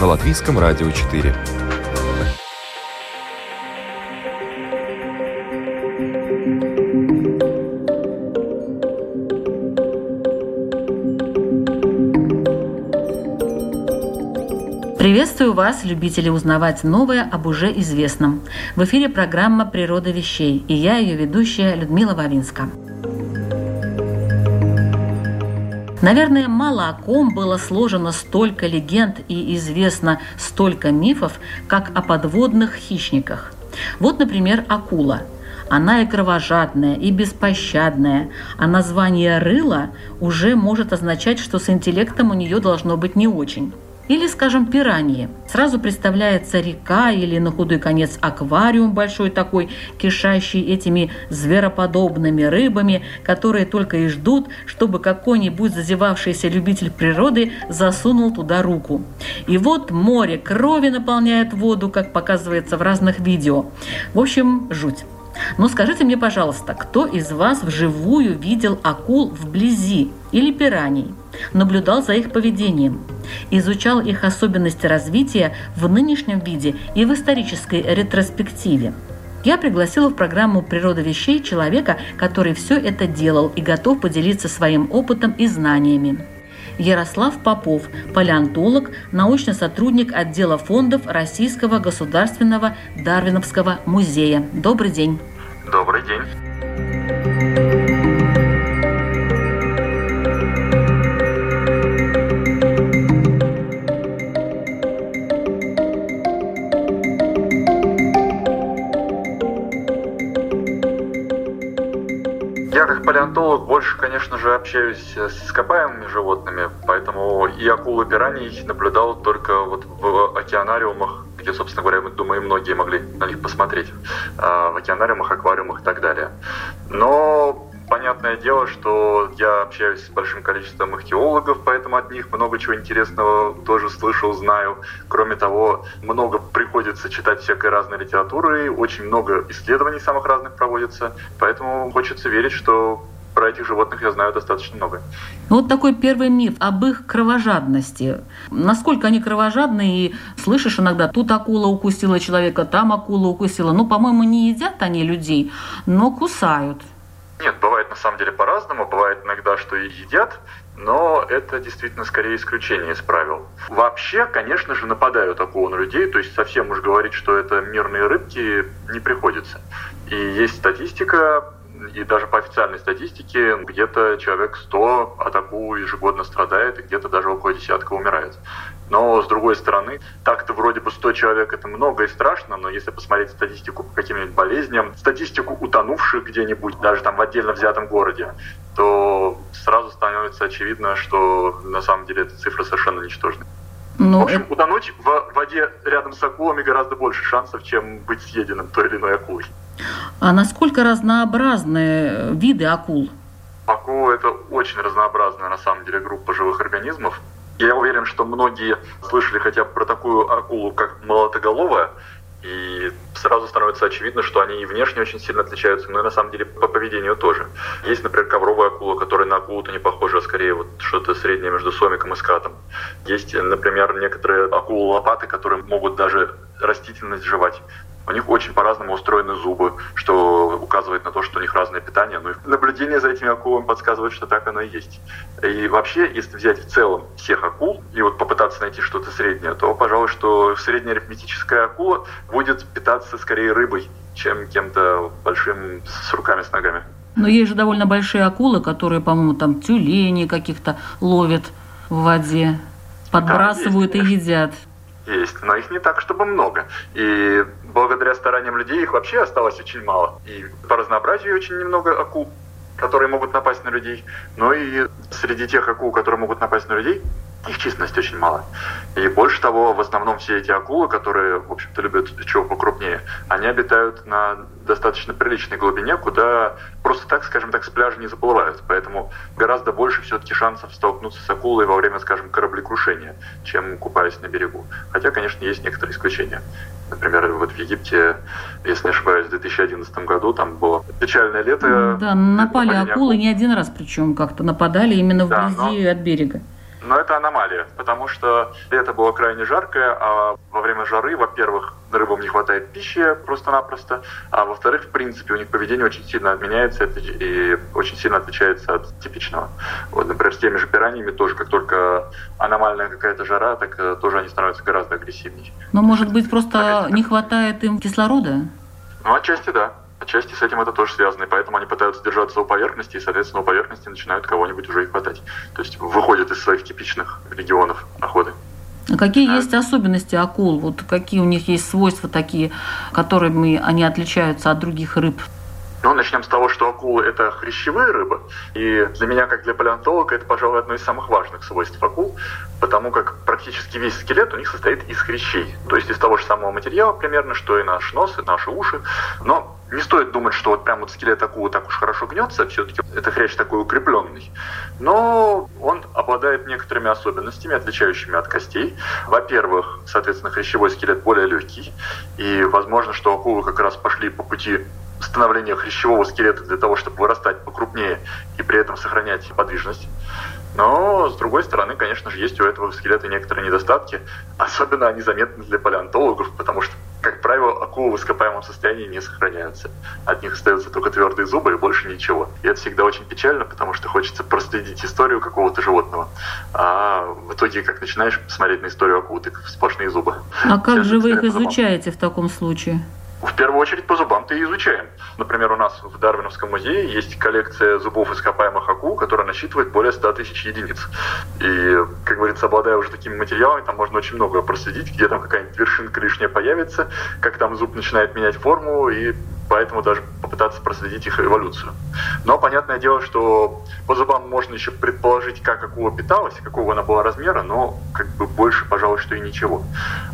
на Латвийском радио 4. Приветствую вас, любители узнавать новое об уже известном. В эфире программа «Природа вещей» и я, ее ведущая Людмила Вавинска. Наверное, мало о ком было сложено столько легенд и известно столько мифов, как о подводных хищниках. Вот, например, акула. Она и кровожадная, и беспощадная, а название «рыла» уже может означать, что с интеллектом у нее должно быть не очень. Или, скажем, пираньи. Сразу представляется река или, на худой конец, аквариум большой такой, кишащий этими звероподобными рыбами, которые только и ждут, чтобы какой-нибудь зазевавшийся любитель природы засунул туда руку. И вот море крови наполняет воду, как показывается в разных видео. В общем, жуть. Но скажите мне, пожалуйста, кто из вас вживую видел акул вблизи или пираний, наблюдал за их поведением, изучал их особенности развития в нынешнем виде и в исторической ретроспективе? Я пригласила в программу «Природа вещей» человека, который все это делал и готов поделиться своим опытом и знаниями. Ярослав Попов, палеонтолог, научный сотрудник отдела фондов Российского государственного Дарвиновского музея. Добрый день. Добрый день. Общаюсь с ископаемыми животными, поэтому и акулы пираний наблюдал только вот в океанариумах, где, собственно говоря, мы, думаю, многие могли на них посмотреть, а, в океанариумах, аквариумах и так далее. Но Понятное дело, что я общаюсь с большим количеством ихтиологов, поэтому от них много чего интересного тоже слышал, знаю. Кроме того, много приходится читать всякой разной литературы, очень много исследований самых разных проводится, поэтому хочется верить, что про этих животных я знаю достаточно много. Ну, вот такой первый миф об их кровожадности. Насколько они кровожадны, и слышишь иногда, тут акула укусила человека, там акула укусила. Ну, по-моему, не едят они людей, но кусают. Нет, бывает на самом деле по-разному. Бывает иногда, что и едят, но это действительно скорее исключение из правил. Вообще, конечно же, нападают акулы на людей, то есть совсем уж говорить, что это мирные рыбки, не приходится. И есть статистика, и даже по официальной статистике где-то человек 100 от акул ежегодно страдает, и где-то даже около десятка умирает. Но, с другой стороны, так-то вроде бы 100 человек это много и страшно, но если посмотреть статистику по каким-нибудь болезням, статистику утонувших где-нибудь, даже там в отдельно взятом городе, то сразу становится очевидно, что на самом деле эта цифра совершенно ничтожная. Ну, в общем, это... утонуть в воде рядом с акулами гораздо больше шансов, чем быть съеденным той или иной акулой. А насколько разнообразны виды акул? Акулы – это очень разнообразная, на самом деле, группа живых организмов. Я уверен, что многие слышали хотя бы про такую акулу, как молотоголовая, и сразу становится очевидно, что они и внешне очень сильно отличаются, но и на самом деле по поведению тоже. Есть, например, ковровая акула, которая на акулу-то не похожа, а скорее вот что-то среднее между сомиком и скатом. Есть, например, некоторые акулы-лопаты, которые могут даже растительность жевать. У них очень по-разному устроены зубы, что указывает на то, что у них разное питание. Но ну наблюдение за этими акулами подсказывает, что так оно и есть. И вообще, если взять в целом всех акул и вот попытаться найти что-то среднее, то, пожалуй, что средняя арифметическая акула будет питаться скорее рыбой, чем кем-то большим с руками, с ногами. Но есть же довольно большие акулы, которые, по-моему, там тюлени каких-то ловят в воде, подбрасывают да, есть, и едят. Есть, но их не так, чтобы много. И благодаря стараниям людей их вообще осталось очень мало. И по разнообразию очень немного акул, которые могут напасть на людей. Но и среди тех акул, которые могут напасть на людей, их численность очень мала. И больше того, в основном все эти акулы, которые, в общем-то, любят чего покрупнее, они обитают на достаточно приличной глубине, куда просто так, скажем так, с пляжа не заплывают. Поэтому гораздо больше все-таки шансов столкнуться с акулой во время, скажем, кораблекрушения, чем купаясь на берегу. Хотя, конечно, есть некоторые исключения. Например, вот в Египте, если не ошибаюсь, в 2011 году там было печальное лето. Да, напали акулы акул. не один раз, причем как-то нападали именно да, вблизи но... от берега. Но это аномалия, потому что лето было крайне жаркое, а во время жары, во-первых, рыбам не хватает пищи просто-напросто, а во-вторых, в принципе, у них поведение очень сильно отменяется и очень сильно отличается от типичного. Вот, например, с теми же пираньями тоже, как только аномальная какая-то жара, так э, тоже они становятся гораздо агрессивнее. Но, может быть, просто не хватает им кислорода? Ну, отчасти да. Отчасти с этим это тоже связано, и поэтому они пытаются держаться у поверхности, и, соответственно, у поверхности начинают кого-нибудь уже и хватать. То есть выходят из своих типичных регионов охоты. А какие а... есть особенности акул? Вот какие у них есть свойства такие, которыми они отличаются от других рыб? Ну, начнем с того, что акулы – это хрящевые рыбы. И для меня, как для палеонтолога, это, пожалуй, одно из самых важных свойств акул, потому как практически весь скелет у них состоит из хрящей. То есть из того же самого материала примерно, что и наш нос, и наши уши. Но не стоит думать, что вот прям вот скелет акулы так уж хорошо гнется, все-таки это хрящ такой укрепленный. Но он обладает некоторыми особенностями, отличающими от костей. Во-первых, соответственно, хрящевой скелет более легкий, и возможно, что акулы как раз пошли по пути становления хрящевого скелета для того, чтобы вырастать покрупнее и при этом сохранять подвижность. Но, с другой стороны, конечно же, есть у этого скелета некоторые недостатки. Особенно они заметны для палеонтологов, потому что, как правило, акулы в ископаемом состоянии не сохраняются. От них остаются только твердые зубы и больше ничего. И это всегда очень печально, потому что хочется проследить историю какого-то животного. А в итоге, как начинаешь смотреть на историю акулы, так сплошные зубы. А как же вы их изучаете в таком случае? В первую очередь по зубам-то и изучаем. Например, у нас в Дарвиновском музее есть коллекция зубов ископаемых акул, которая насчитывает более 100 тысяч единиц. И, как говорится, обладая уже такими материалами, там можно очень много проследить, где там какая-нибудь вершинка лишняя появится, как там зуб начинает менять форму и поэтому даже попытаться проследить их эволюцию. Но понятное дело, что по зубам можно еще предположить, как акула питалась, какого она была размера, но как бы больше, пожалуй, что и ничего.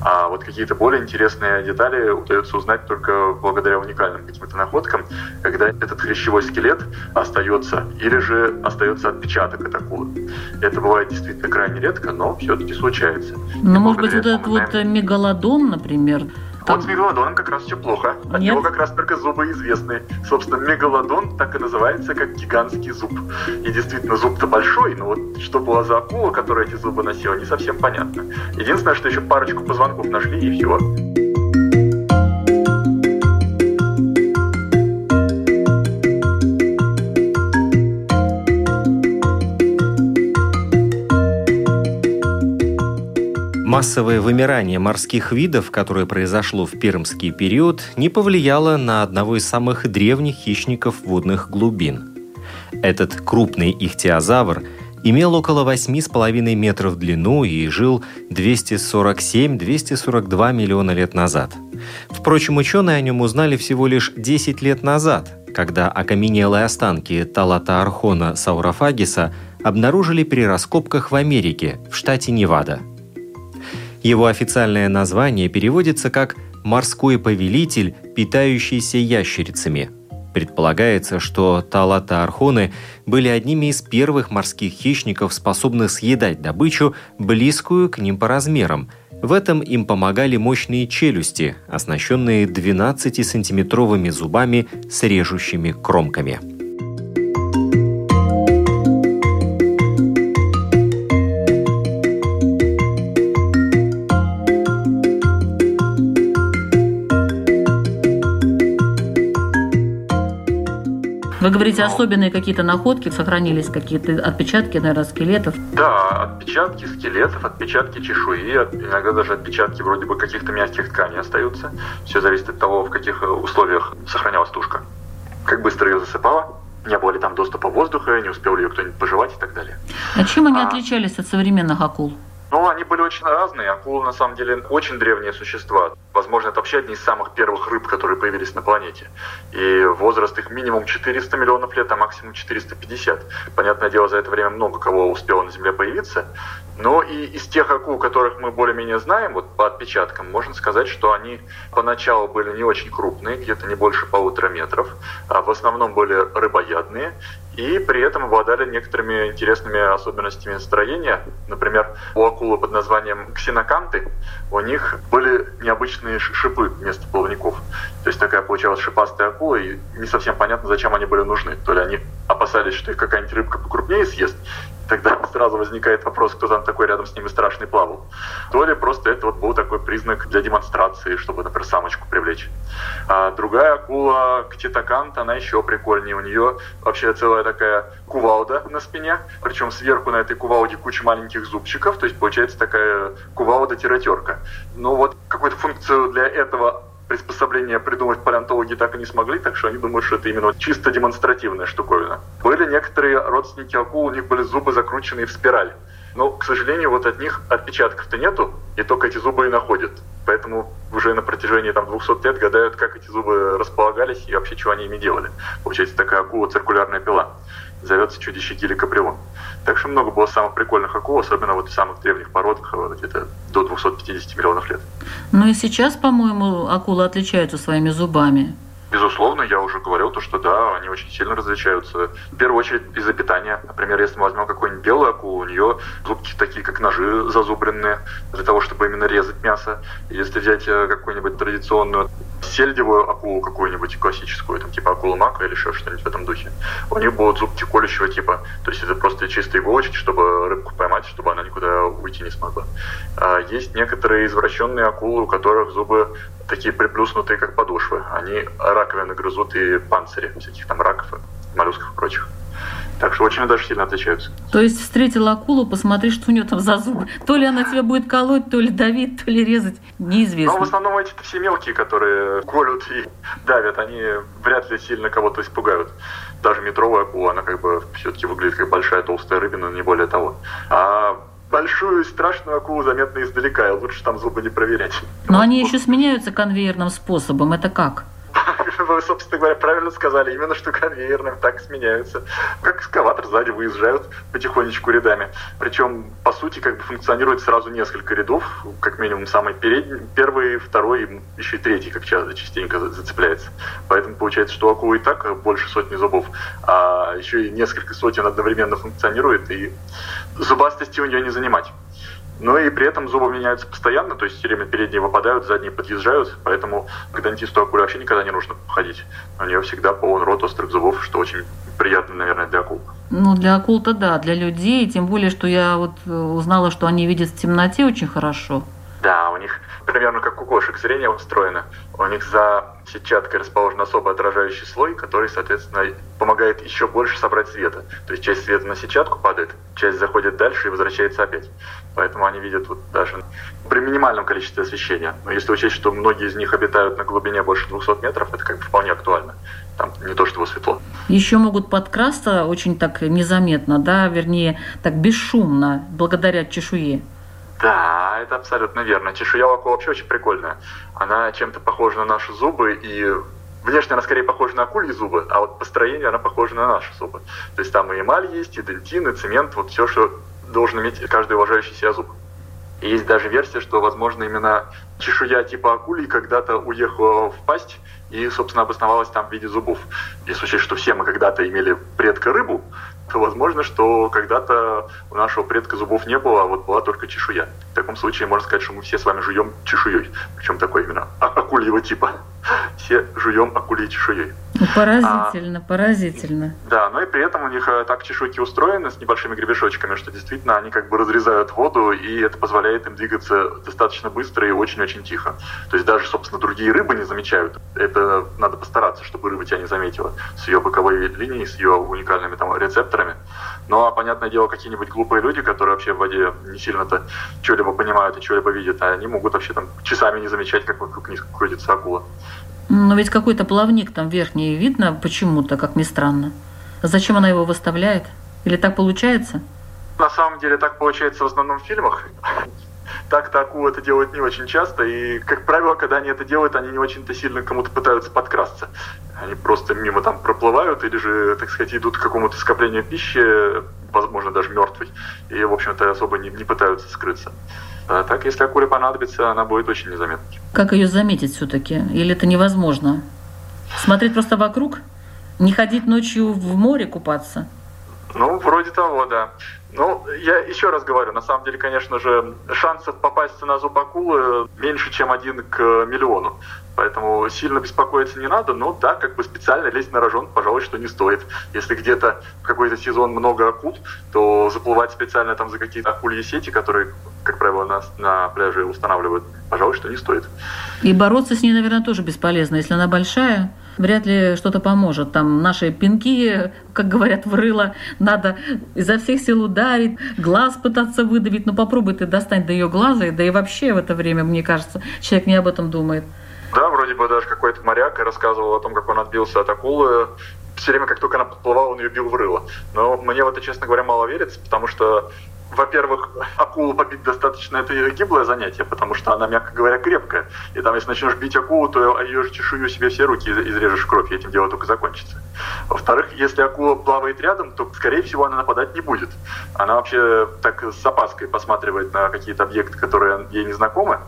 А вот какие-то более интересные детали удается узнать только благодаря уникальным каким-то находкам, когда этот хрящевой скелет остается, или же остается отпечаток от акулы. Это бывает действительно крайне редко, но все-таки случается. Ну, может быть, вот этот вот мегалодон, например, там... Вот с мегалодоном как раз все плохо. От Нет? него как раз только зубы известны. Собственно, мегалодон так и называется, как гигантский зуб. И действительно, зуб-то большой, но вот что была за акула, которая эти зубы носила, не совсем понятно. Единственное, что еще парочку позвонков нашли, и все. Массовое вымирание морских видов, которое произошло в пермский период, не повлияло на одного из самых древних хищников водных глубин. Этот крупный ихтиозавр имел около 8,5 метров в длину и жил 247-242 миллиона лет назад. Впрочем, ученые о нем узнали всего лишь 10 лет назад, когда окаменелые останки Талата Архона саурофагиса обнаружили при раскопках в Америке, в штате Невада – его официальное название переводится как «морской повелитель, питающийся ящерицами». Предполагается, что талата-архоны были одними из первых морских хищников, способных съедать добычу, близкую к ним по размерам. В этом им помогали мощные челюсти, оснащенные 12-сантиметровыми зубами с режущими кромками. Вы говорите, особенные какие-то находки, сохранились какие-то отпечатки, наверное, скелетов? Да, отпечатки скелетов, отпечатки чешуи, иногда даже отпечатки вроде бы каких-то мягких тканей остаются. Все зависит от того, в каких э, условиях сохранялась тушка. Как быстро ее засыпала, не было ли там доступа воздуха, не успел ли ее кто-нибудь пожевать и так далее. А чем они а... отличались от современных акул? Ну, они были очень разные. Акулы, на самом деле, очень древние существа. Возможно, это вообще одни из самых первых рыб, которые появились на планете. И возраст их минимум 400 миллионов лет, а максимум 450. Понятное дело, за это время много кого успело на Земле появиться. Но и из тех акул, которых мы более-менее знаем, вот по отпечаткам, можно сказать, что они поначалу были не очень крупные, где-то не больше полутора метров, а в основном были рыбоядные, и при этом обладали некоторыми интересными особенностями строения. Например, у акулы под названием ксеноканты у них были необычные шипы вместо плавников. То есть такая получалась шипастая акула, и не совсем понятно, зачем они были нужны. То ли они опасались, что их какая-нибудь рыбка покрупнее съест, тогда сразу возникает вопрос, кто там такой рядом с ними страшный плавал. То ли просто это вот был такой признак для демонстрации, чтобы, например, самочку привлечь. А другая акула, ктитокант, она еще прикольнее. У нее вообще целая такая кувалда на спине, причем сверху на этой кувалде куча маленьких зубчиков, то есть получается такая кувалда-терка. Но вот какую-то функцию для этого приспособления придумать палеонтологи так и не смогли, так что они думают, что это именно чисто демонстративная штуковина. Были некоторые родственники акул, у них были зубы закрученные в спираль. Но, к сожалению, вот от них отпечатков-то нету, и только эти зубы и находят. Поэтому уже на протяжении там, 200 лет гадают, как эти зубы располагались и вообще, чего они ими делали. Получается такая акула циркулярная пила. Зовется чудище геликаприлон. Так что много было самых прикольных акул, особенно вот в самых древних породах, где-то до 250 миллионов лет. Ну и сейчас, по-моему, акулы отличаются своими зубами. Безусловно, я уже говорил, то, что да, они очень сильно различаются. В первую очередь из-за питания. Например, если мы возьмем какую-нибудь белую акулу, у нее зубки такие, как ножи зазубренные, для того, чтобы именно резать мясо. Если взять э, какую-нибудь традиционную сельдевую акулу какую-нибудь классическую, там типа акулу мака или еще что-нибудь в этом духе, у них будут зубки колющего типа. То есть это просто чистые иголочки, чтобы рыбку поймать, чтобы она никуда уйти не смогла. А есть некоторые извращенные акулы, у которых зубы такие приплюснутые, как подошвы. Они раковины грызут и панцири всяких там раков, моллюсков и прочих. Так что очень даже сильно отличаются. То есть встретил акулу, посмотри, что у нее там за зубы. То ли она тебя будет колоть, то ли давить, то ли резать. Неизвестно. Но в основном эти все мелкие, которые колют и давят, они вряд ли сильно кого-то испугают. Даже метровая акула, она как бы все-таки выглядит как большая толстая рыбина, не более того. А большую страшную акулу заметно издалека, и лучше там зубы не проверять. Но они еще сменяются конвейерным способом. Это как? Вы, собственно говоря, правильно сказали, именно что конвейерным так сменяются. Как экскаватор сзади выезжают потихонечку рядами. Причем, по сути, как бы функционирует сразу несколько рядов, как минимум самый передний, первый, второй, еще и третий, как часто, частенько зацепляется. Поэтому получается, что у акулы и так больше сотни зубов, а еще и несколько сотен одновременно функционирует, и зубастости у нее не занимать. Но и при этом зубы меняются постоянно, то есть все время передние выпадают, задние подъезжают, поэтому к дантисту акуле вообще никогда не нужно ходить. У нее всегда полон рот острых зубов, что очень приятно, наверное, для акул. Ну, для акул-то да, для людей, тем более, что я вот э, узнала, что они видят в темноте очень хорошо. Да, у них примерно как у кошек зрение устроено. У них за сетчаткой расположен особо отражающий слой, который, соответственно, помогает еще больше собрать света. То есть часть света на сетчатку падает, часть заходит дальше и возвращается опять. Поэтому они видят вот даже при минимальном количестве освещения. Но если учесть, что многие из них обитают на глубине больше 200 метров, это как бы вполне актуально. Там не то, что светло. Еще могут подкрасться очень так незаметно, да, вернее, так бесшумно, благодаря чешуе. Да, это абсолютно верно. Чешуя у акул вообще очень прикольная. Она чем-то похожа на наши зубы, и внешне она скорее похожа на акульи зубы, а вот по строению она похожа на наши зубы. То есть там и эмаль есть, и дельтин, и цемент, вот все, что должен иметь каждый уважающий себя зуб. И есть даже версия, что, возможно, именно чешуя типа акулий когда-то уехала в пасть и, собственно, обосновалась там в виде зубов. Если учесть, что все мы когда-то имели предка рыбу, возможно, что когда-то у нашего предка зубов не было, а вот была только чешуя. В таком случае можно сказать, что мы все с вами жуем чешуей. Причем такой именно акульего типа. Все жуем чешуей. Ну, поразительно, а, поразительно. Да, но и при этом у них э, так чешуйки устроены с небольшими гребешочками, что действительно они как бы разрезают воду, и это позволяет им двигаться достаточно быстро и очень-очень тихо. То есть даже, собственно, другие рыбы не замечают. Это надо постараться, чтобы рыба тебя не заметила с ее боковой линией, с ее уникальными там рецепторами. Ну, а понятное дело, какие-нибудь глупые люди, которые вообще в воде не сильно-то что-либо понимают и что-либо видят, а они могут вообще там часами не замечать, как вокруг них крутится акула. Но ведь какой-то плавник там верхний видно почему-то, как ни странно. Зачем она его выставляет? Или так получается? На самом деле так получается в основном в фильмах. Так-то акулы это делают не очень часто, и, как правило, когда они это делают, они не очень-то сильно кому-то пытаются подкрасться. Они просто мимо там проплывают или же, так сказать, идут к какому-то скоплению пищи, возможно, даже мертвой, и, в общем-то, особо не, не пытаются скрыться. А так, если акуле понадобится, она будет очень незаметной. Как ее заметить все-таки? Или это невозможно? Смотреть просто вокруг? Не ходить ночью в море купаться? Ну, вроде того, да. Ну, я еще раз говорю, на самом деле, конечно же, шансов попасть на зуб акулы меньше, чем один к миллиону. Поэтому сильно беспокоиться не надо, но да, как бы специально лезть на рожон, пожалуй, что не стоит. Если где-то в какой-то сезон много акул, то заплывать специально там за какие-то акульи сети, которые, как правило, на, на пляже устанавливают, пожалуй, что не стоит. И бороться с ней, наверное, тоже бесполезно. Если она большая, вряд ли что-то поможет. Там наши пинки, как говорят, в рыло, надо изо всех сил ударить, глаз пытаться выдавить. Ну попробуй ты достать до ее глаза, да и вообще в это время, мне кажется, человек не об этом думает. Да, вроде бы даже какой-то моряк рассказывал о том, как он отбился от акулы. Все время, как только она подплывала, он ее бил в рыло. Но мне в это, честно говоря, мало верится, потому что во-первых, акулу побить достаточно это гиблое занятие, потому что она, мягко говоря, крепкая. И там, если начнешь бить акулу, то ее же чешую себе все руки изрежешь кровь, и этим дело только закончится. Во-вторых, если акула плавает рядом, то, скорее всего, она нападать не будет. Она вообще так с опаской посматривает на какие-то объекты, которые ей не знакомы,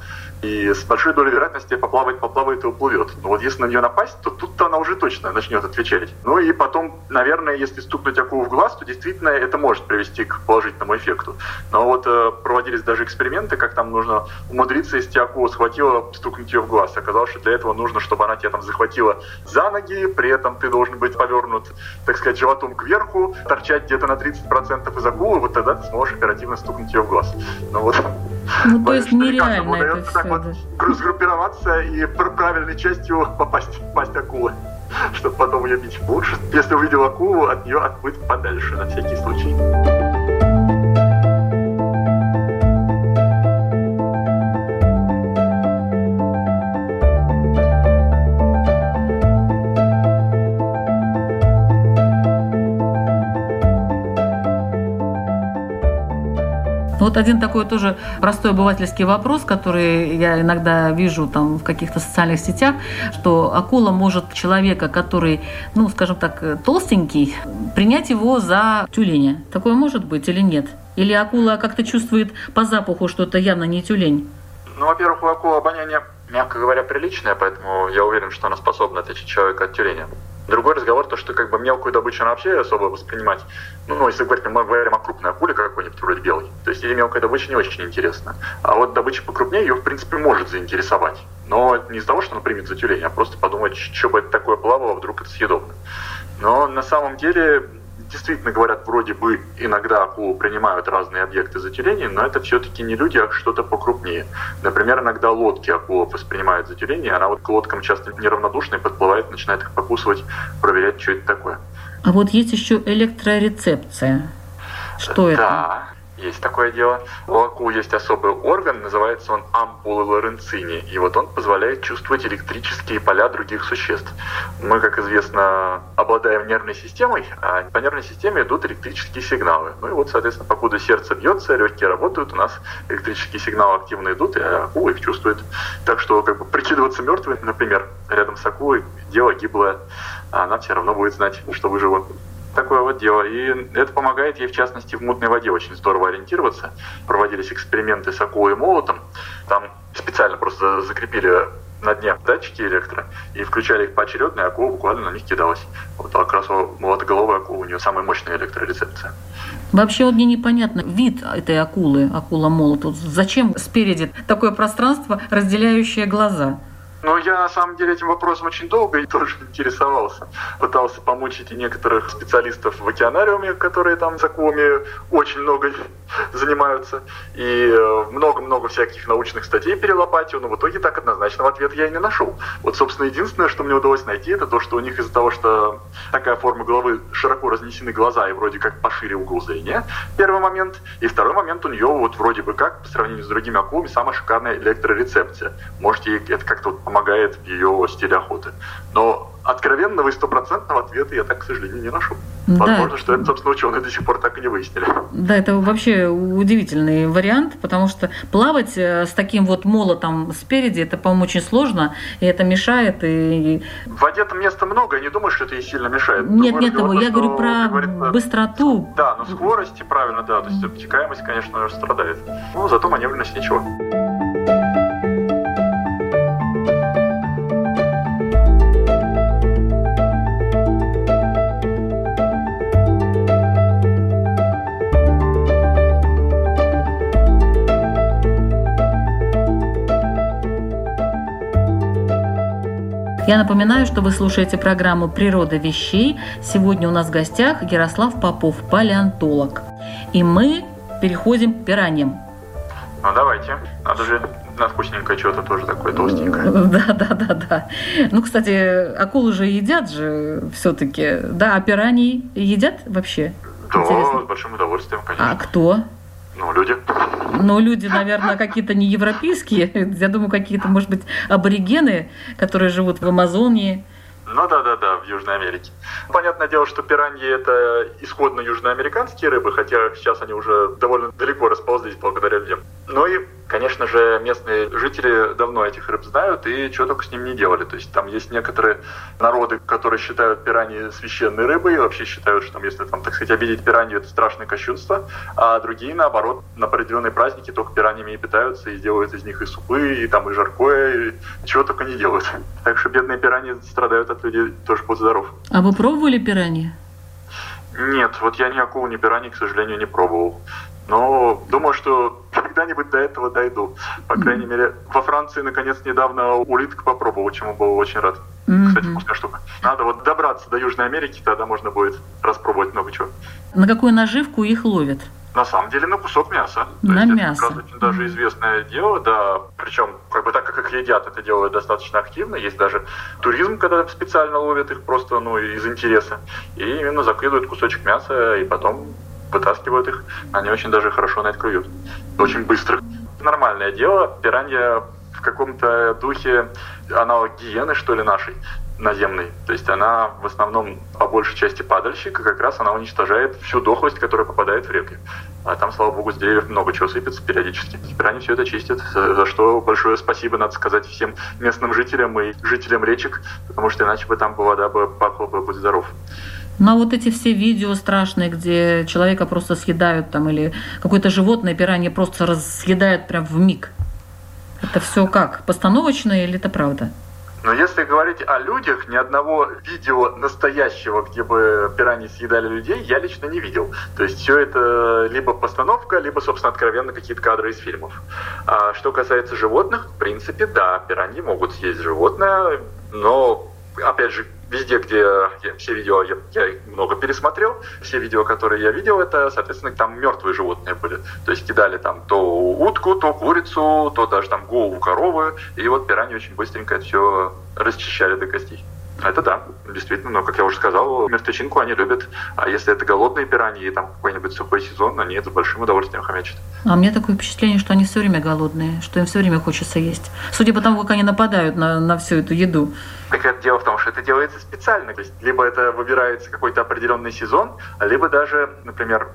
и с большой долей вероятности поплавать, поплавает и уплывет. Но вот если на нее напасть, то тут-то она уже точно начнет отвечать. Ну и потом, наверное, если стукнуть акулу в глаз, то действительно это может привести к положительному эффекту. Но вот э, проводились даже эксперименты, как там нужно умудриться, если акула схватила, стукнуть ее в глаз. Оказалось, что для этого нужно, чтобы она тебя там захватила за ноги, при этом ты должен быть повернут, так сказать, животом кверху, торчать где-то на 30% из акулы, вот тогда ты сможешь оперативно стукнуть ее в глаз. Ну вот ну, то есть нереально это все, так вот сгруппироваться и правильной частью попасть в пасть акулы, чтобы потом ее бить. Лучше, если увидел акулу, от нее отплыть подальше, на всякий случай. Вот один такой тоже простой обывательский вопрос, который я иногда вижу там в каких-то социальных сетях, что акула может человека, который, ну, скажем так, толстенький, принять его за тюленя. Такое может быть или нет? Или акула как-то чувствует по запаху, что это явно не тюлень? Ну, во-первых, у акулы обоняние, мягко говоря, приличное, поэтому я уверен, что она способна отличить человека от тюленя. Другой разговор, то, что как бы мелкую добычу она вообще особо воспринимать, ну, ну если говорить, мы говорим о крупной акуле какой-нибудь, вроде белой, то есть ей мелкая добыча не очень интересна. А вот добыча покрупнее ее, в принципе, может заинтересовать. Но не из-за того, что она примет за тюлень, а просто подумать, что бы это такое плавало, вдруг это съедобно. Но на самом деле действительно говорят, вроде бы иногда акулы принимают разные объекты за тюлени, но это все-таки не люди, а что-то покрупнее. Например, иногда лодки акулов воспринимают за тюлени, она вот к лодкам часто неравнодушная, подплывает, начинает их покусывать, проверять, что это такое. А вот есть еще электрорецепция. Что это? Есть такое дело. У акул есть особый орган, называется он ампулы лоренцини, и вот он позволяет чувствовать электрические поля других существ. Мы, как известно, обладаем нервной системой, а по нервной системе идут электрические сигналы. Ну и вот, соответственно, покуда сердце бьется, легкие работают, у нас электрические сигналы активно идут, и акула их чувствует. Так что, как бы, прикидываться мертвым, например, рядом с акулой, дело гиблое, а она все равно будет знать, что вы живы такое вот дело. И это помогает ей, в частности, в мутной воде очень здорово ориентироваться. Проводились эксперименты с акулой и молотом. Там специально просто закрепили на дне датчики электро и включали их поочередно, и акула буквально на них кидалась. Вот как раз у молотоголовой акулы у нее самая мощная электрорецепция. Вообще вот мне непонятно вид этой акулы, акула молот. Вот зачем спереди такое пространство, разделяющее глаза? Ну, я на самом деле этим вопросом очень долго и тоже интересовался. Пытался помучить и некоторых специалистов в океанариуме, которые там с акулами очень много занимаются. И э, много-много всяких научных статей перелопатил, но в итоге так однозначного ответа я и не нашел. Вот, собственно, единственное, что мне удалось найти, это то, что у них из-за того, что такая форма головы, широко разнесены глаза и вроде как пошире угол зрения, первый момент. И второй момент, у нее вот вроде бы как, по сравнению с другими акулами, самая шикарная электрорецепция. Можете это как-то вот помогает в ее стиле охоты. Но откровенного и стопроцентного ответа я так, к сожалению, не нашел. Да. Возможно, что это, собственно, ученые до сих пор так и не выяснили. Да, это вообще удивительный вариант, потому что плавать э, с таким вот молотом спереди, это, по-моему, очень сложно, и это мешает. И... В воде там места много, я не думаю, что это ей сильно мешает. Нет, нет, того, я говорю про говорится, быстроту. Да, но скорость, правильно, да, то есть обтекаемость, конечно, страдает. Ну, зато маневренность ничего. Я напоминаю, что вы слушаете программу «Природа вещей». Сегодня у нас в гостях Ярослав Попов, палеонтолог. И мы переходим к пираньям. Ну, давайте. Надо же на вкусненькое что-то тоже такое толстенькое. Да, да, да, да. Ну, кстати, акулы же едят же все-таки. Да, а пираньи едят вообще? Да, Интересно. с большим удовольствием, конечно. А кто? Ну, люди. Ну, люди, наверное, какие-то не европейские. Я думаю, какие-то, может быть, аборигены, которые живут в Амазонии. Ну да, да, да, в Южной Америке. Понятное дело, что пираньи это исходно южноамериканские рыбы, хотя сейчас они уже довольно далеко расползлись благодаря людям. Ну и Конечно же, местные жители давно этих рыб знают и что только с ним не делали. То есть там есть некоторые народы, которые считают пираньи священной рыбой и вообще считают, что там, если, там, так сказать, обидеть пиранью, это страшное кощунство, а другие, наоборот, на определенные праздники только пираньями и питаются, и делают из них и супы, и там и жаркое, и чего только не делают. Так что бедные пираньи страдают от людей, тоже будь здоров. А вы пробовали пираньи? Нет, вот я ни акул, ни пираний, к сожалению, не пробовал. Но думаю, что когда-нибудь до этого дойду. По крайней мере, во Франции, наконец, недавно улиток попробовал, чему был очень рад. Mm-hmm. Кстати, вкусная штука. Надо вот добраться до Южной Америки, тогда можно будет распробовать много чего. На какую наживку их ловят? На самом деле на кусок мяса. То на есть мясо. Это очень даже известное дело, да. Причем, как бы так как их едят, это делают достаточно активно. Есть даже туризм, когда специально ловят их просто ну, из интереса. И именно закидывают кусочек мяса и потом вытаскивают их, они очень даже хорошо на это клюют. Очень быстро. Нормальное дело. Пиранья в каком-то духе аналог гиены, что ли, нашей наземной. То есть она в основном по большей части падальщик, и как раз она уничтожает всю дохлость, которая попадает в реки. А там, слава богу, с деревьев много чего сыпется периодически. Теперь они все это чистят, за что большое спасибо, надо сказать, всем местным жителям и жителям речек, потому что иначе бы там вода бы пахла бы, будь здоров. Ну а вот эти все видео страшные, где человека просто съедают там, или какое-то животное, пиранье просто съедают прям в миг. Это все как? Постановочное или это правда? Но если говорить о людях, ни одного видео настоящего, где бы пираньи съедали людей, я лично не видел. То есть все это либо постановка, либо, собственно, откровенно какие-то кадры из фильмов. А что касается животных, в принципе, да, пираньи могут съесть животное, но, опять же, везде, где я, все видео я, я много пересмотрел, все видео, которые я видел, это, соответственно, там мертвые животные были. То есть кидали там то утку, то курицу, то даже там голову коровы, и вот пираньи очень быстренько это все расчищали до костей. Это да, действительно, но, как я уже сказал, мертвечинку они любят. А если это голодные пираньи и там какой-нибудь сухой сезон, они это с большим удовольствием хомячат. А у меня такое впечатление, что они все время голодные, что им все время хочется есть. Судя по тому, как они нападают на, на всю эту еду. Так это дело в том, что это делается специально. То есть либо это выбирается какой-то определенный сезон, либо даже, например,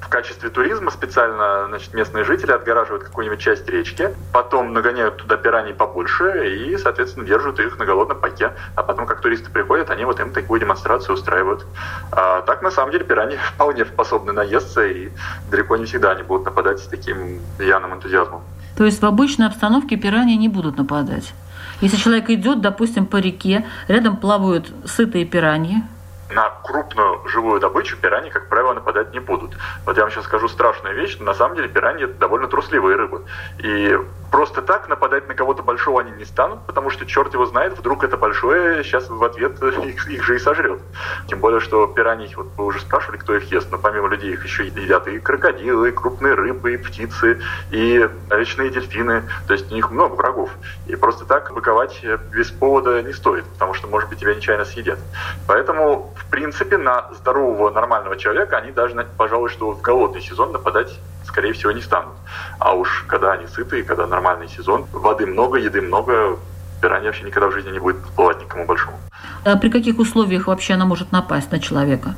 в качестве туризма специально значит, местные жители отгораживают какую-нибудь часть речки, потом нагоняют туда пираний побольше и, соответственно, держат их на голодном пайке. А потом, как туристы приходят, они вот им такую демонстрацию устраивают. А так, на самом деле, пираньи вполне способны наесться, и далеко не всегда они будут нападать с таким явным энтузиазмом. То есть в обычной обстановке пираньи не будут нападать? Если человек идет, допустим, по реке, рядом плавают сытые пираньи, на крупную живую добычу пираньи, как правило, нападать не будут. Вот я вам сейчас скажу страшную вещь, но на самом деле пираньи довольно трусливые рыбы. И просто так нападать на кого-то большого они не станут, потому что черт его знает, вдруг это большое сейчас в ответ их, их же и сожрет. Тем более, что пираньи, вот вы уже спрашивали, кто их ест, но помимо людей их еще едят и крокодилы, и крупные рыбы, и птицы, и речные дельфины. То есть у них много врагов. И просто так быковать без повода не стоит, потому что, может быть, тебя нечаянно съедят. Поэтому в принципе, на здорового, нормального человека они даже, пожалуй, что в голодный сезон нападать, скорее всего, не станут. А уж когда они сытые, когда нормальный сезон, воды много, еды много, пиранья вообще никогда в жизни не будет плавать никому большому. А при каких условиях вообще она может напасть на человека?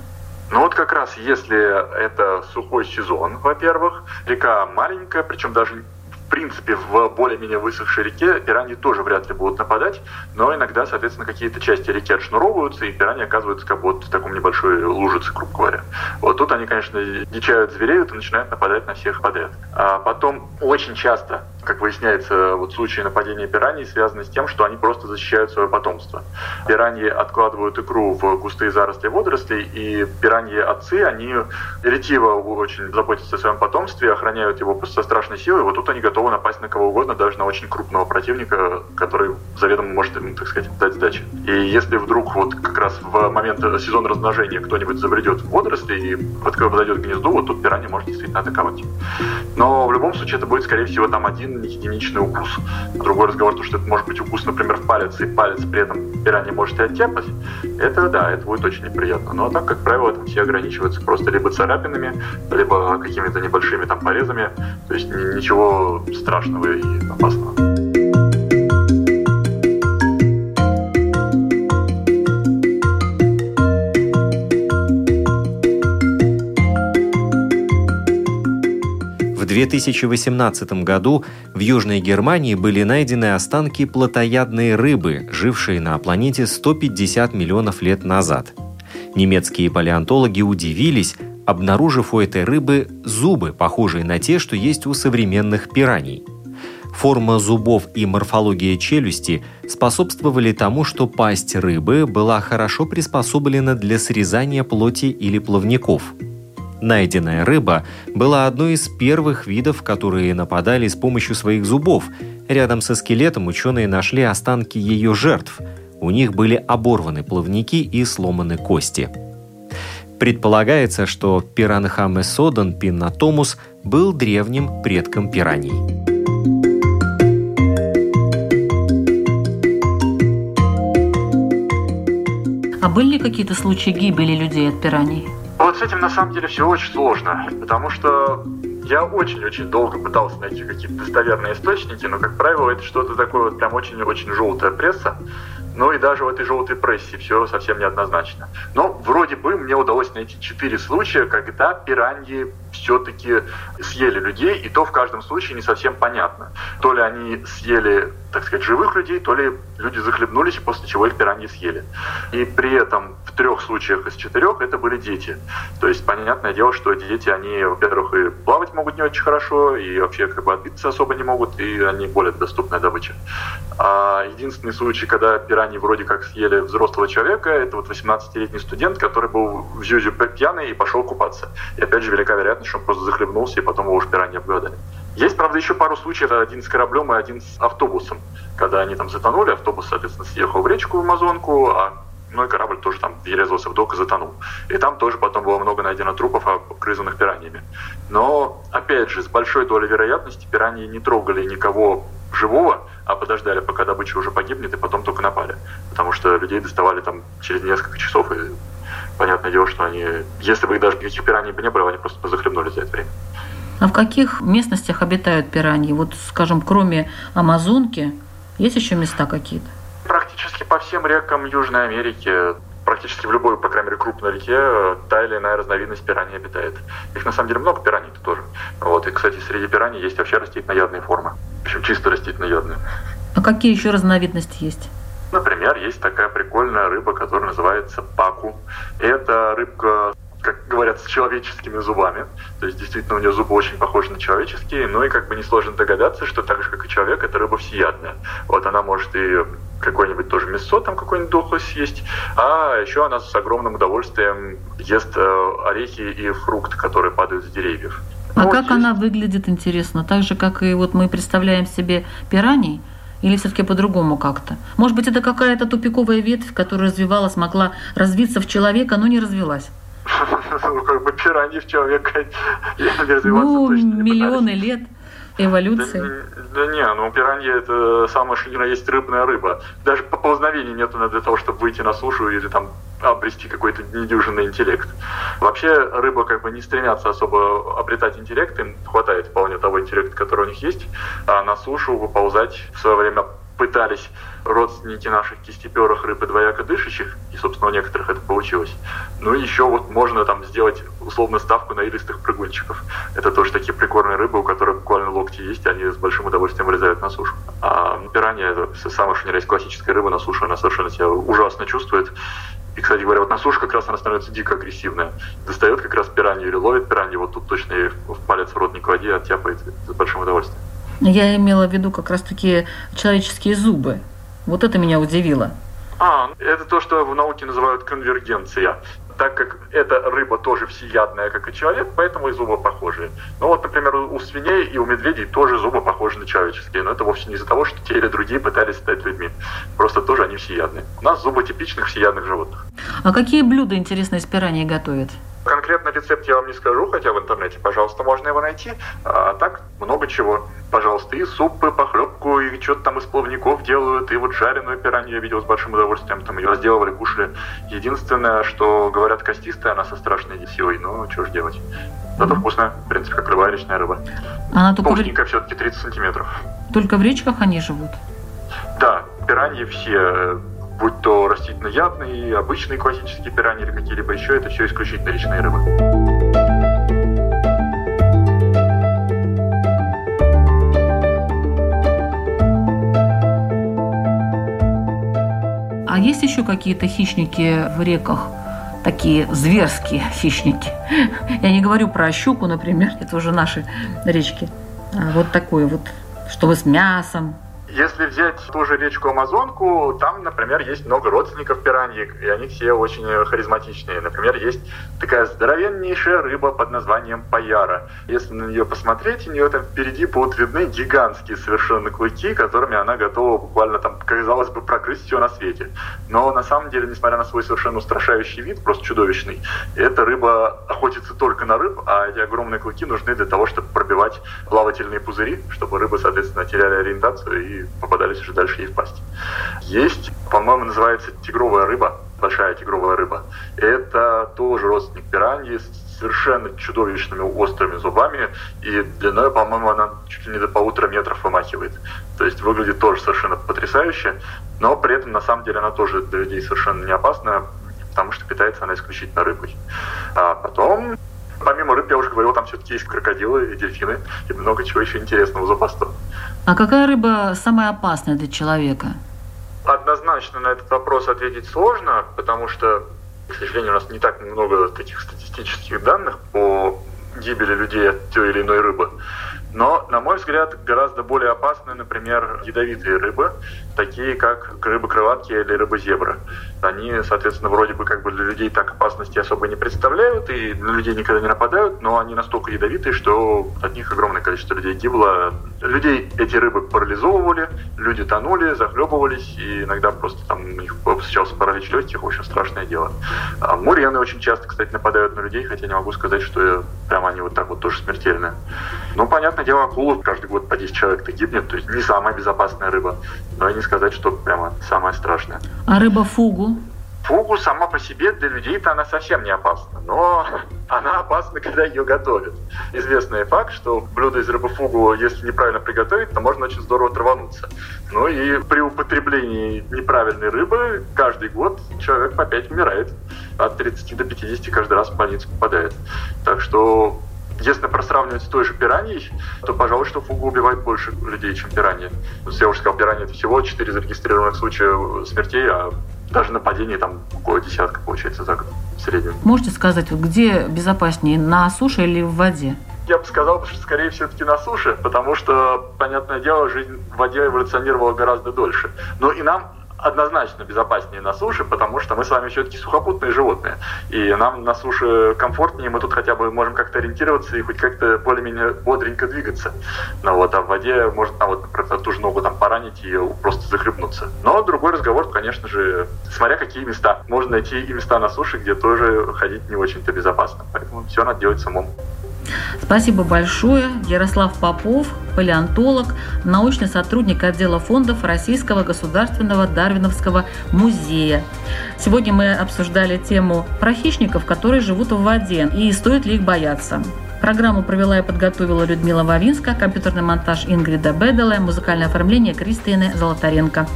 Ну вот как раз если это сухой сезон, во-первых, река маленькая, причем даже в принципе, в более-менее высохшей реке пираньи тоже вряд ли будут нападать, но иногда, соответственно, какие-то части реки отшнуровываются, и пираньи оказываются как вот в таком небольшой лужице, грубо говоря. Вот тут они, конечно, дичают, звереют и начинают нападать на всех подряд. А потом очень часто как выясняется, вот случаи нападения пираний связаны с тем, что они просто защищают свое потомство. Пираньи откладывают икру в густые заросли водорослей, и пираньи-отцы, они ретиво очень заботятся о своем потомстве, охраняют его со страшной силой. Вот тут они готовы напасть на кого угодно, даже на очень крупного противника, который заведомо может им, так сказать, дать сдачи. И если вдруг вот как раз в момент сезона размножения кто-нибудь забредет в водоросли и подойдет к гнезду, вот тут пиранья может действительно атаковать. Но в любом случае это будет, скорее всего, там один единичный укус. Другой разговор, то, что это может быть укус, например, в палец, и палец при этом пиранья может и оттяпать, это да, это будет очень неприятно. Но так, как правило, там все ограничиваются просто либо царапинами, либо какими-то небольшими там порезами, то есть ничего страшного и опасного. 2018 году в Южной Германии были найдены останки плотоядной рыбы, жившей на планете 150 миллионов лет назад. Немецкие палеонтологи удивились, обнаружив у этой рыбы зубы, похожие на те, что есть у современных пираний. Форма зубов и морфология челюсти способствовали тому, что пасть рыбы была хорошо приспособлена для срезания плоти или плавников – Найденная рыба была одной из первых видов, которые нападали с помощью своих зубов. Рядом со скелетом ученые нашли останки ее жертв. У них были оборваны плавники и сломаны кости. Предполагается, что пиранхамесодон пиннатомус был древним предком пираний. А были ли какие-то случаи гибели людей от пираний? Вот с этим на самом деле все очень сложно, потому что я очень-очень долго пытался найти какие-то достоверные источники, но, как правило, это что-то такое вот прям очень-очень желтая пресса. Ну и даже в этой желтой прессе все совсем неоднозначно. Но вроде бы мне удалось найти четыре случая, когда пираньи все-таки съели людей, и то в каждом случае не совсем понятно. То ли они съели, так сказать, живых людей, то ли люди захлебнулись, и после чего их пираньи съели. И при этом в трех случаях из четырех это были дети. То есть понятное дело, что дети, они, во-первых, и плавать могут не очень хорошо, и вообще как бы отбиться особо не могут, и они более доступная добыча. А единственный случай, когда пираньи вроде как съели взрослого человека, это вот 18-летний студент, который был в Зюзе пьяный и пошел купаться. И опять же, велика вероятность, что он просто захлебнулся, и потом его уж пираньи обглодали. Есть, правда, еще пару случаев, один с кораблем и один с автобусом. Когда они там затонули, автобус, соответственно, съехал в речку в Амазонку, а ну и корабль тоже там врезался в и затонул. И там тоже потом было много найдено трупов, обгрызанных пираньями. Но, опять же, с большой долей вероятности пираньи не трогали никого живого, а подождали, пока добыча уже погибнет, и потом только напали. Потому что людей доставали там через несколько часов, и понятное дело, что они, если бы их даже никаких пираний бы не было, они просто бы захлебнулись за это время. А в каких местностях обитают пираньи? Вот, скажем, кроме Амазонки, есть еще места какие-то? Практически по всем рекам Южной Америки, практически в любой, по крайней мере, крупной реке та или иная разновидность пираний обитает. Их на самом деле много пираний -то тоже. Вот. И, кстати, среди пираний есть вообще растительноядные формы. Причем чисто растительноядные. А какие еще разновидности есть? Например, есть такая прикольная рыба, которая называется паку. Это рыбка как говорят, с человеческими зубами. То есть, действительно, у нее зубы очень похожи на человеческие. Ну и как бы несложно догадаться, что так же, как и человек, это рыба всеядная. Вот она может и какое-нибудь тоже мясо там какое-нибудь дохлое съесть, а еще она с огромным удовольствием ест э, орехи и фрукты, которые падают с деревьев. А ну, как есть... она выглядит, интересно? Так же, как и вот мы представляем себе пираний? Или все-таки по-другому как-то? Может быть, это какая-то тупиковая ветвь, которая развивалась, могла развиться в человека, но не развилась? Ну, как бы пираньи в человека развиваться Ну, миллионы лет эволюции. Да, не, ну пиранья это самая что есть рыбная рыба. Даже поползновений нету для того, чтобы выйти на сушу или там обрести какой-то недюжинный интеллект. Вообще рыба как бы не стремятся особо обретать интеллект, им хватает вполне того интеллекта, который у них есть, а на сушу выползать в свое время пытались родственники наших кистеперых рыб и двояко дышащих, и, собственно, у некоторых это получилось. Ну и еще вот можно там сделать условно ставку на илистых прыгунчиков. Это тоже такие прикольные рыбы, у которых буквально локти есть, они с большим удовольствием вылезают на сушу. А пиранья, это самая что ни есть классическая рыба на суше, она совершенно себя ужасно чувствует. И, кстати говоря, вот на суше как раз она становится дико агрессивная. Достает как раз пиранью или ловит пиранью, вот тут точно ей в палец в рот не клади, оттяпает с большим удовольствием. Я имела в виду как раз таки человеческие зубы. Вот это меня удивило. А, это то, что в науке называют конвергенция. Так как эта рыба тоже всеядная, как и человек, поэтому и зубы похожие. Ну вот, например, у свиней и у медведей тоже зубы похожи на человеческие. Но это вовсе не из-за того, что те или другие пытались стать людьми. Просто тоже они всеядные. У нас зубы типичных всеядных животных. А какие блюда, интересно, из пираний готовят? Конкретно рецепт я вам не скажу, хотя в интернете, пожалуйста, можно его найти. А так, много чего. Пожалуйста, и супы, похлебку, и что-то там из плавников делают, и вот жареную пиранью я видел с большим удовольствием, там ее разделывали, кушали. Единственное, что говорят костистая, она со страшной силой, но что ж делать. Зато вкусная, в принципе, как любая речная рыба. Она только Толстенькая в... все-таки 30 сантиметров. Только в речках они живут? Да, пираньи все будь то растительноядные, обычные классические пираньи или какие-либо еще, это все исключительно речные рыбы. А есть еще какие-то хищники в реках? Такие зверские хищники. Я не говорю про щуку, например, это уже наши речки. А вот такое вот, чтобы с мясом, если взять ту же речку Амазонку, там, например, есть много родственников пираньи, и они все очень харизматичные. Например, есть такая здоровеннейшая рыба под названием паяра. Если на нее посмотреть, у нее там впереди будут видны гигантские совершенно клыки, которыми она готова буквально там, казалось бы, прокрыть все на свете. Но на самом деле, несмотря на свой совершенно устрашающий вид, просто чудовищный, эта рыба охотится только на рыб, а эти огромные клыки нужны для того, чтобы пробивать плавательные пузыри, чтобы рыбы, соответственно, теряли ориентацию и попадались уже дальше ей в пасть. Есть, по-моему, называется тигровая рыба, большая тигровая рыба. Это тоже родственник пираньи с совершенно чудовищными острыми зубами, и длиной, по-моему, она чуть ли не до полутора метров вымахивает. То есть выглядит тоже совершенно потрясающе, но при этом, на самом деле, она тоже для людей совершенно не опасна, потому что питается она исключительно рыбой. А потом Помимо рыб, я уже говорил, там все-таки есть крокодилы и дельфины, и много чего еще интересного за постом. А какая рыба самая опасная для человека? Однозначно на этот вопрос ответить сложно, потому что, к сожалению, у нас не так много таких статистических данных по гибели людей от той или иной рыбы. Но, на мой взгляд, гораздо более опасны, например, ядовитые рыбы, такие как рыбы-крылатки или рыбы-зебры. Они, соответственно, вроде бы как бы для людей так опасности особо не представляют и на людей никогда не нападают, но они настолько ядовитые, что от них огромное количество людей гибло. Людей эти рыбы парализовывали, люди тонули, захлебывались, и иногда просто там у них случался паралич легких, очень страшное дело. А мурены очень часто, кстати, нападают на людей, хотя не могу сказать, что прямо они вот так вот тоже смертельные. Ну, понятное дело, акула каждый год по 10 человек-то гибнет, то есть не самая безопасная рыба, но и не сказать, что прямо самая страшная. А рыба фугу? Фугу сама по себе для людей-то она совсем не опасна, но она опасна, когда ее готовят. Известный факт, что блюдо из рыбы фугу, если неправильно приготовить, то можно очень здорово травануться. Ну и при употреблении неправильной рыбы каждый год человек по 5 умирает. От 30 до 50 каждый раз в больницу попадает. Так что если просравнивать с той же пираньей, то, пожалуй, что фугу убивает больше людей, чем пираньи. Я уже сказал, пираньи это всего 4 зарегистрированных случая смертей, а даже нападений там около десятка получается за год в среднем. Можете сказать, вот где безопаснее, на суше или в воде? Я бы сказал, что скорее все-таки на суше, потому что, понятное дело, жизнь в воде эволюционировала гораздо дольше. Но и нам однозначно безопаснее на суше, потому что мы с вами все-таки сухопутные животные. И нам на суше комфортнее, мы тут хотя бы можем как-то ориентироваться и хоть как-то более-менее бодренько двигаться. Ну вот, а в воде может, а вот, например, ту же ногу там поранить и просто захлебнуться. Но другой разговор, конечно же, смотря какие места. Можно найти и места на суше, где тоже ходить не очень-то безопасно. Поэтому все надо делать самому. Спасибо большое. Ярослав Попов, палеонтолог, научный сотрудник отдела фондов Российского государственного Дарвиновского музея. Сегодня мы обсуждали тему про хищников, которые живут в воде и стоит ли их бояться. Программу провела и подготовила Людмила Вавинска, компьютерный монтаж Ингрида Беделе, музыкальное оформление Кристины Золотаренко.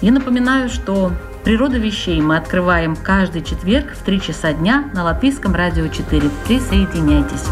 Я напоминаю, что «Природа вещей» мы открываем каждый четверг в 3 часа дня на Латвийском радио 4. Присоединяйтесь.